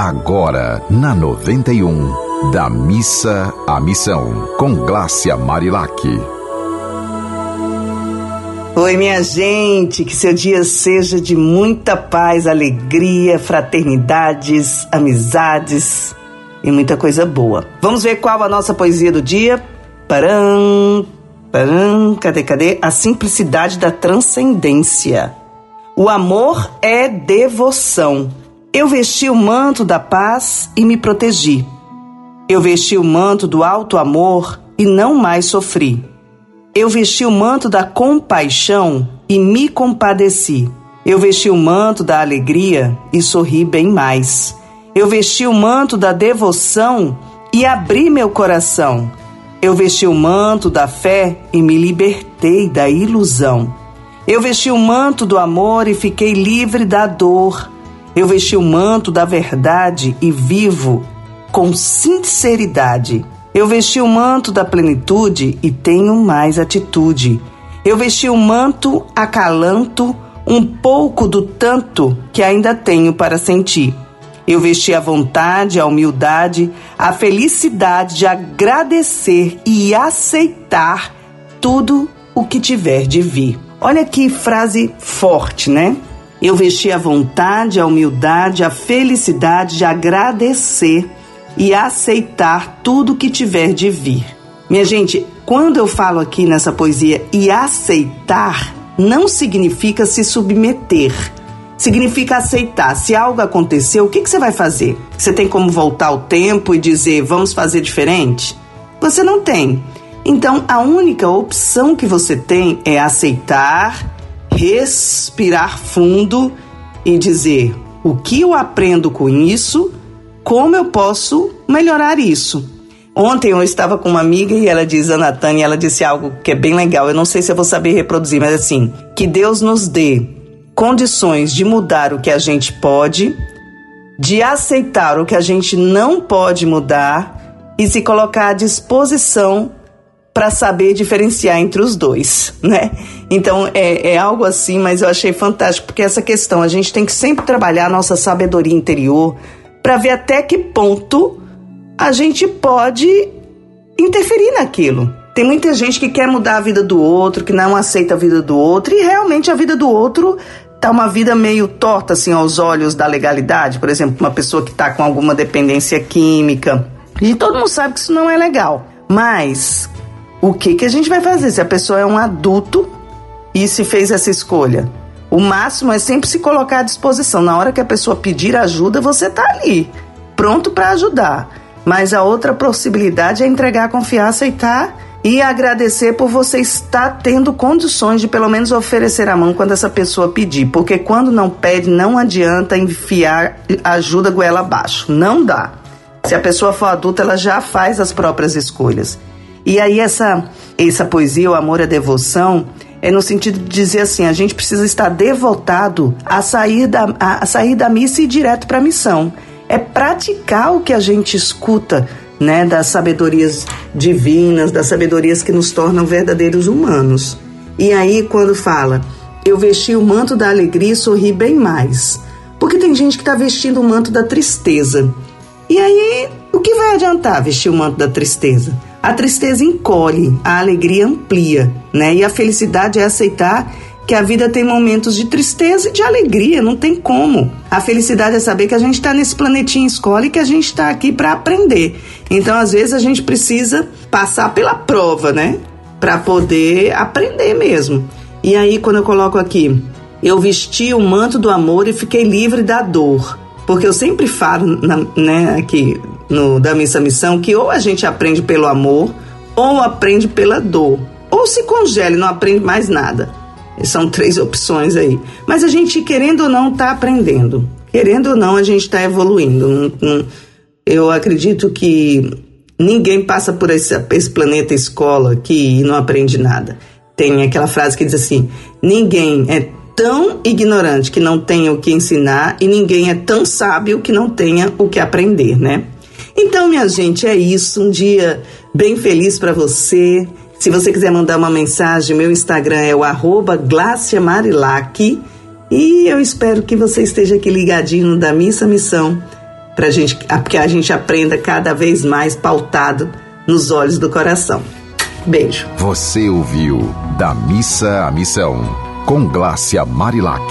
Agora, na 91, da missa à missão, com Glácia Marilac. Oi, minha gente, que seu dia seja de muita paz, alegria, fraternidades, amizades e muita coisa boa. Vamos ver qual a nossa poesia do dia? Param, param, cadê, cadê? A simplicidade da transcendência. O amor é devoção. Eu vesti o manto da paz e me protegi. Eu vesti o manto do alto amor e não mais sofri. Eu vesti o manto da compaixão e me compadeci. Eu vesti o manto da alegria e sorri bem mais. Eu vesti o manto da devoção e abri meu coração. Eu vesti o manto da fé e me libertei da ilusão. Eu vesti o manto do amor e fiquei livre da dor. Eu vesti o manto da verdade e vivo com sinceridade. Eu vesti o manto da plenitude e tenho mais atitude. Eu vesti o manto acalanto um pouco do tanto que ainda tenho para sentir. Eu vesti a vontade, a humildade, a felicidade de agradecer e aceitar tudo o que tiver de vir. Olha que frase forte, né? Eu vesti a vontade, a humildade, a felicidade de agradecer e aceitar tudo que tiver de vir. Minha gente, quando eu falo aqui nessa poesia e aceitar, não significa se submeter. Significa aceitar. Se algo aconteceu, o que, que você vai fazer? Você tem como voltar ao tempo e dizer vamos fazer diferente? Você não tem. Então, a única opção que você tem é aceitar, respirar fundo e dizer: o que eu aprendo com isso? Como eu posso melhorar isso? Ontem eu estava com uma amiga e ela diz, a Tânia, ela disse algo que é bem legal. Eu não sei se eu vou saber reproduzir, mas assim, que Deus nos dê condições de mudar o que a gente pode, de aceitar o que a gente não pode mudar e se colocar à disposição para saber diferenciar entre os dois, né? Então é, é algo assim, mas eu achei fantástico porque essa questão a gente tem que sempre trabalhar a nossa sabedoria interior para ver até que ponto a gente pode interferir naquilo. Tem muita gente que quer mudar a vida do outro, que não aceita a vida do outro e realmente a vida do outro tá uma vida meio torta assim aos olhos da legalidade, por exemplo, uma pessoa que tá com alguma dependência química. E todo mundo sabe que isso não é legal. Mas o que, que a gente vai fazer se a pessoa é um adulto e se fez essa escolha? O máximo é sempre se colocar à disposição. Na hora que a pessoa pedir ajuda, você está ali, pronto para ajudar. Mas a outra possibilidade é entregar, confiar, aceitar e agradecer por você estar tendo condições de pelo menos oferecer a mão quando essa pessoa pedir. Porque quando não pede, não adianta enfiar ajuda goela abaixo. Não dá. Se a pessoa for adulta, ela já faz as próprias escolhas. E aí essa essa poesia, o amor a devoção, é no sentido de dizer assim, a gente precisa estar devotado a sair da, a sair da missa e ir direto para a missão. É praticar o que a gente escuta, né, das sabedorias divinas, das sabedorias que nos tornam verdadeiros humanos. E aí quando fala, eu vesti o manto da alegria e sorri bem mais. Porque tem gente que está vestindo o manto da tristeza. E aí, o que vai adiantar vestir o manto da tristeza? A tristeza encolhe, a alegria amplia, né? E a felicidade é aceitar que a vida tem momentos de tristeza e de alegria, não tem como. A felicidade é saber que a gente está nesse planetinha escola e que a gente está aqui para aprender. Então, às vezes, a gente precisa passar pela prova, né? Para poder aprender mesmo. E aí, quando eu coloco aqui, eu vesti o manto do amor e fiquei livre da dor. Porque eu sempre falo, né, aqui no da Missa Missão, que ou a gente aprende pelo amor, ou aprende pela dor. Ou se congela e não aprende mais nada. São três opções aí. Mas a gente, querendo ou não, está aprendendo. Querendo ou não, a gente está evoluindo. Eu acredito que ninguém passa por esse, esse planeta escola que não aprende nada. Tem aquela frase que diz assim: ninguém é tão ignorante que não tenha o que ensinar e ninguém é tão sábio que não tenha o que aprender, né? Então, minha gente, é isso. Um dia bem feliz para você. Se você quiser mandar uma mensagem, meu Instagram é o arroba E eu espero que você esteja aqui ligadinho da Missa Missão para gente, que a gente aprenda cada vez mais pautado nos olhos do coração. Beijo. Você ouviu Da Missa à Missão, com Glácia Marilac.